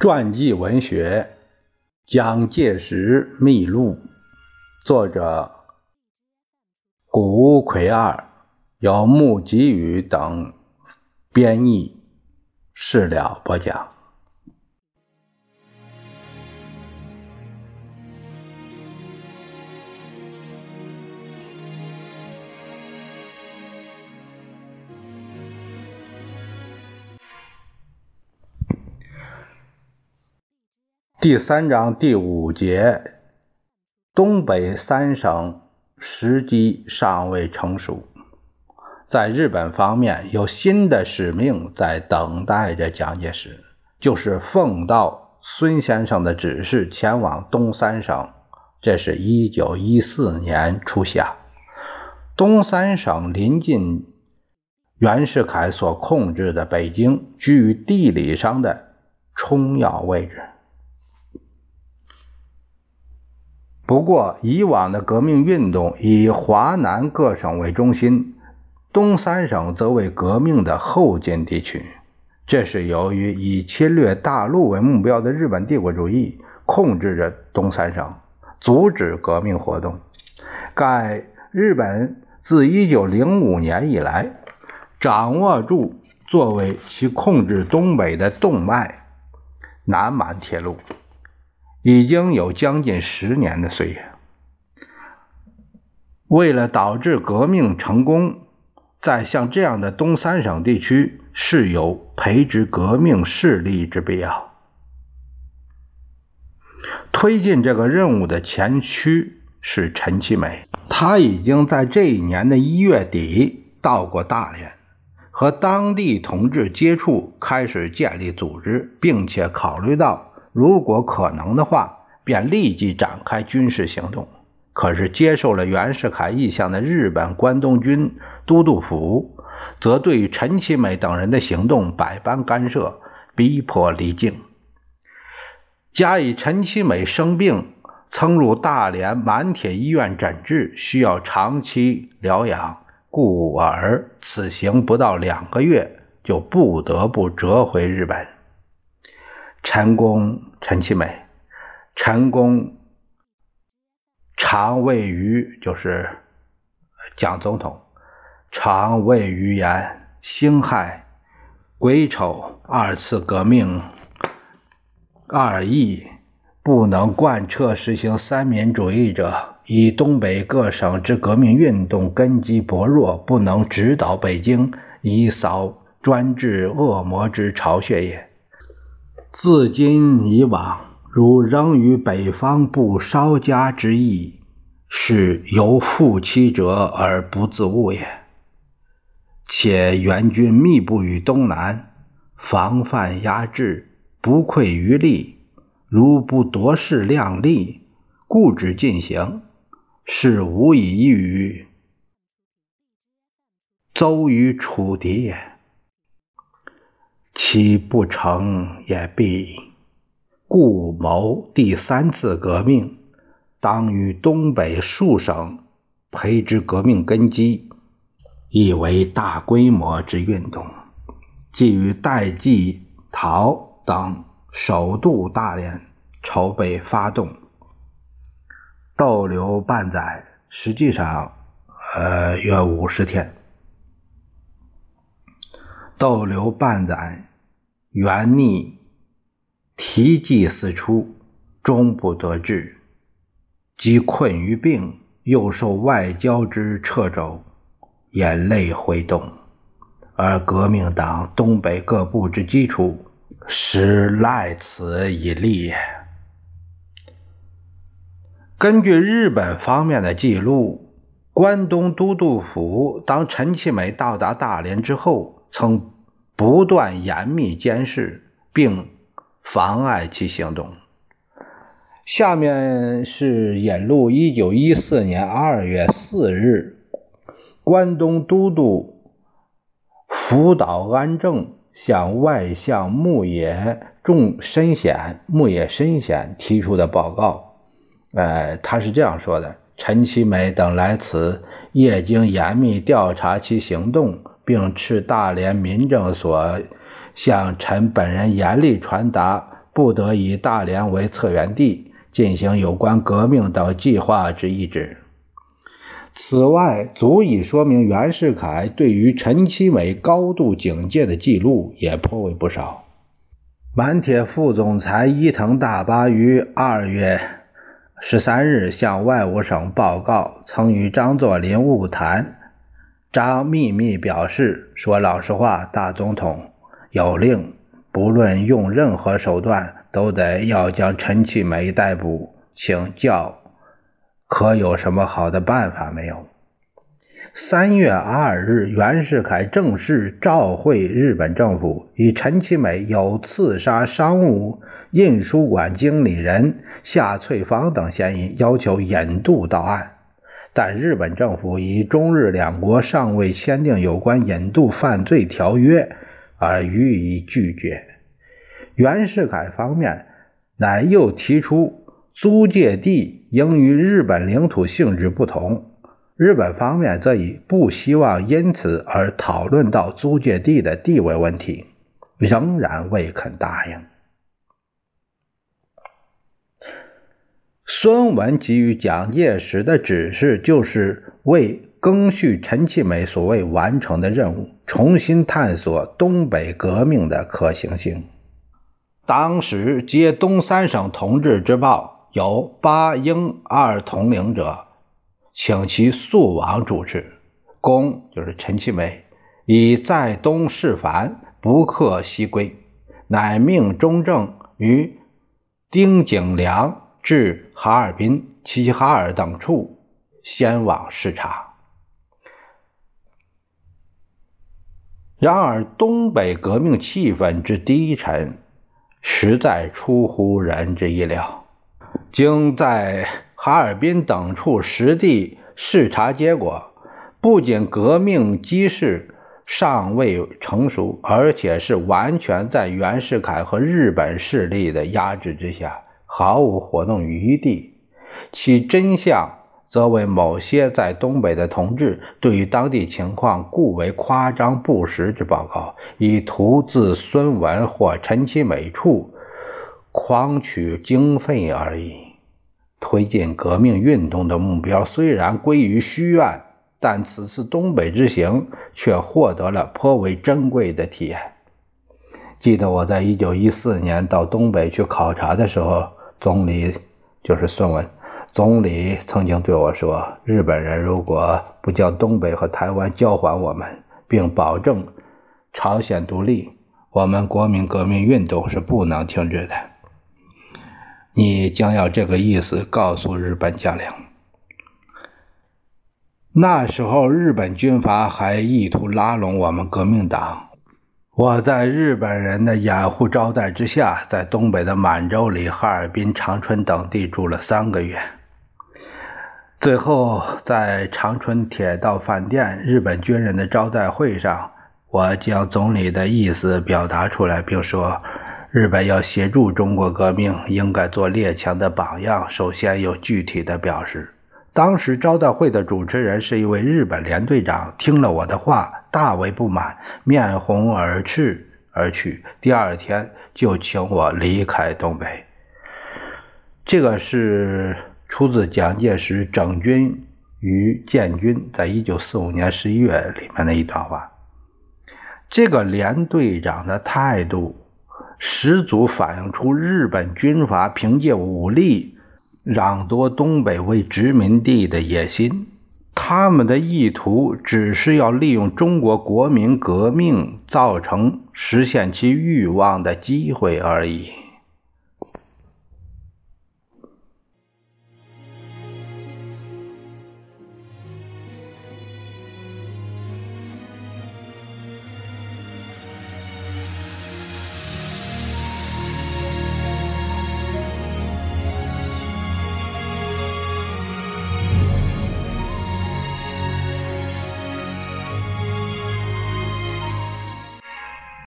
传记文学《蒋介石秘录》，作者谷奎二，由木吉宇等编译，事了播讲。第三章第五节，东北三省时机尚未成熟，在日本方面有新的使命在等待着蒋介石，就是奉到孙先生的指示前往东三省。这是一九一四年初夏，东三省临近袁世凯所控制的北京，居于地理上的重要位置。不过，以往的革命运动以华南各省为中心，东三省则为革命的后进地区。这是由于以侵略大陆为目标的日本帝国主义控制着东三省，阻止革命活动。该日本自1905年以来，掌握住作为其控制东北的动脉——南满铁路。已经有将近十年的岁月。为了导致革命成功，在像这样的东三省地区是有培植革命势力之必要。推进这个任务的前驱是陈其美，他已经在这一年的一月底到过大连，和当地同志接触，开始建立组织，并且考虑到。如果可能的话，便立即展开军事行动。可是，接受了袁世凯意向的日本关东军都督府，则对陈其美等人的行动百般干涉，逼迫离境。加以陈其美生病，曾入大连满铁医院诊治，需要长期疗养，故而此行不到两个月，就不得不折回日本。陈公陈其美，陈公常谓于就是蒋总统，常谓于言：辛亥、癸丑二次革命二义不能贯彻实行三民主义者，以东北各省之革命运动根基薄弱，不能指导北京以扫专制恶魔之巢穴也。自今以往，如仍于北方不稍加之意，是由负其者而不自悟也。且援军密布于东南，防范压制，不愧于力。如不夺势量力，固执进行，是无以于邹于楚敌也。其不成也必，故谋第三次革命，当于东北数省培植革命根基，亦为大规模之运动。即于戴季陶等首度大连筹备发动，逗留半载，实际上，呃，约五十天，逗留半载。元逆提计四出，终不得志，即困于病，又受外交之掣肘，眼泪挥动。而革命党东北各部之基础，实赖此以立。根据日本方面的记录，关东都督府当陈其美到达大连之后，曾。不断严密监视，并妨碍其行动。下面是引录一九一四年二月四日，关东都督福岛安政向外相牧野重深显、牧野深显提出的报告。呃，他是这样说的：陈其美等来此，业经严密调查其行动。并斥大连民政所向陈本人严厉传达，不得以大连为策源地，进行有关革命等计划之意志。此外，足以说明袁世凯对于陈其美高度警戒的记录也颇为不少。满铁副总裁伊藤大巴于二月十三日向外务省报告，曾与张作霖晤谈。张秘密表示说：“老实话，大总统有令，不论用任何手段，都得要将陈其美逮捕。请教，可有什么好的办法没有？”三月二日，袁世凯正式召会日本政府，以陈其美有刺杀商务印书馆经理人夏翠芳等嫌疑，要求引渡到案。但日本政府以中日两国尚未签订有关引渡犯罪条约而予以拒绝。袁世凯方面乃又提出租界地应与日本领土性质不同，日本方面则以不希望因此而讨论到租界地的地位问题，仍然未肯答应。孙文给予蒋介石的指示，就是为更续陈其美所谓完成的任务，重新探索东北革命的可行性。当时接东三省同志之报有八英二统领者，请其速往主持。公就是陈其美，以在东事繁，不克西归，乃命中正与丁景良。至哈尔滨、齐齐哈尔等处先往视察。然而，东北革命气氛之低沉，实在出乎人之意料。经在哈尔滨等处实地视察结果，不仅革命机势尚未成熟，而且是完全在袁世凯和日本势力的压制之下。毫无活动余地，其真相则为某些在东北的同志对于当地情况故为夸张不实之报告，以图自孙文或陈其美处诓取经费而已。推进革命运动的目标虽然归于虚愿，但此次东北之行却获得了颇为珍贵的体验。记得我在一九一四年到东北去考察的时候。总理就是孙文。总理曾经对我说：“日本人如果不将东北和台湾交还我们，并保证朝鲜独立，我们国民革命运动是不能停止的。”你将要这个意思告诉日本将领。那时候，日本军阀还意图拉拢我们革命党。我在日本人的掩护招待之下，在东北的满洲里、哈尔滨、长春等地住了三个月。最后，在长春铁道饭店日本军人的招待会上，我将总理的意思表达出来，并说：日本要协助中国革命，应该做列强的榜样。首先有具体的表示。当时招待会的主持人是一位日本连队长，听了我的话，大为不满，面红耳赤而去。第二天就请我离开东北。这个是出自蒋介石整军与建军在一九四五年十一月里面的一段话。这个连队长的态度，十足反映出日本军阀凭借武力。攘夺东北为殖民地的野心，他们的意图只是要利用中国国民革命造成实现其欲望的机会而已。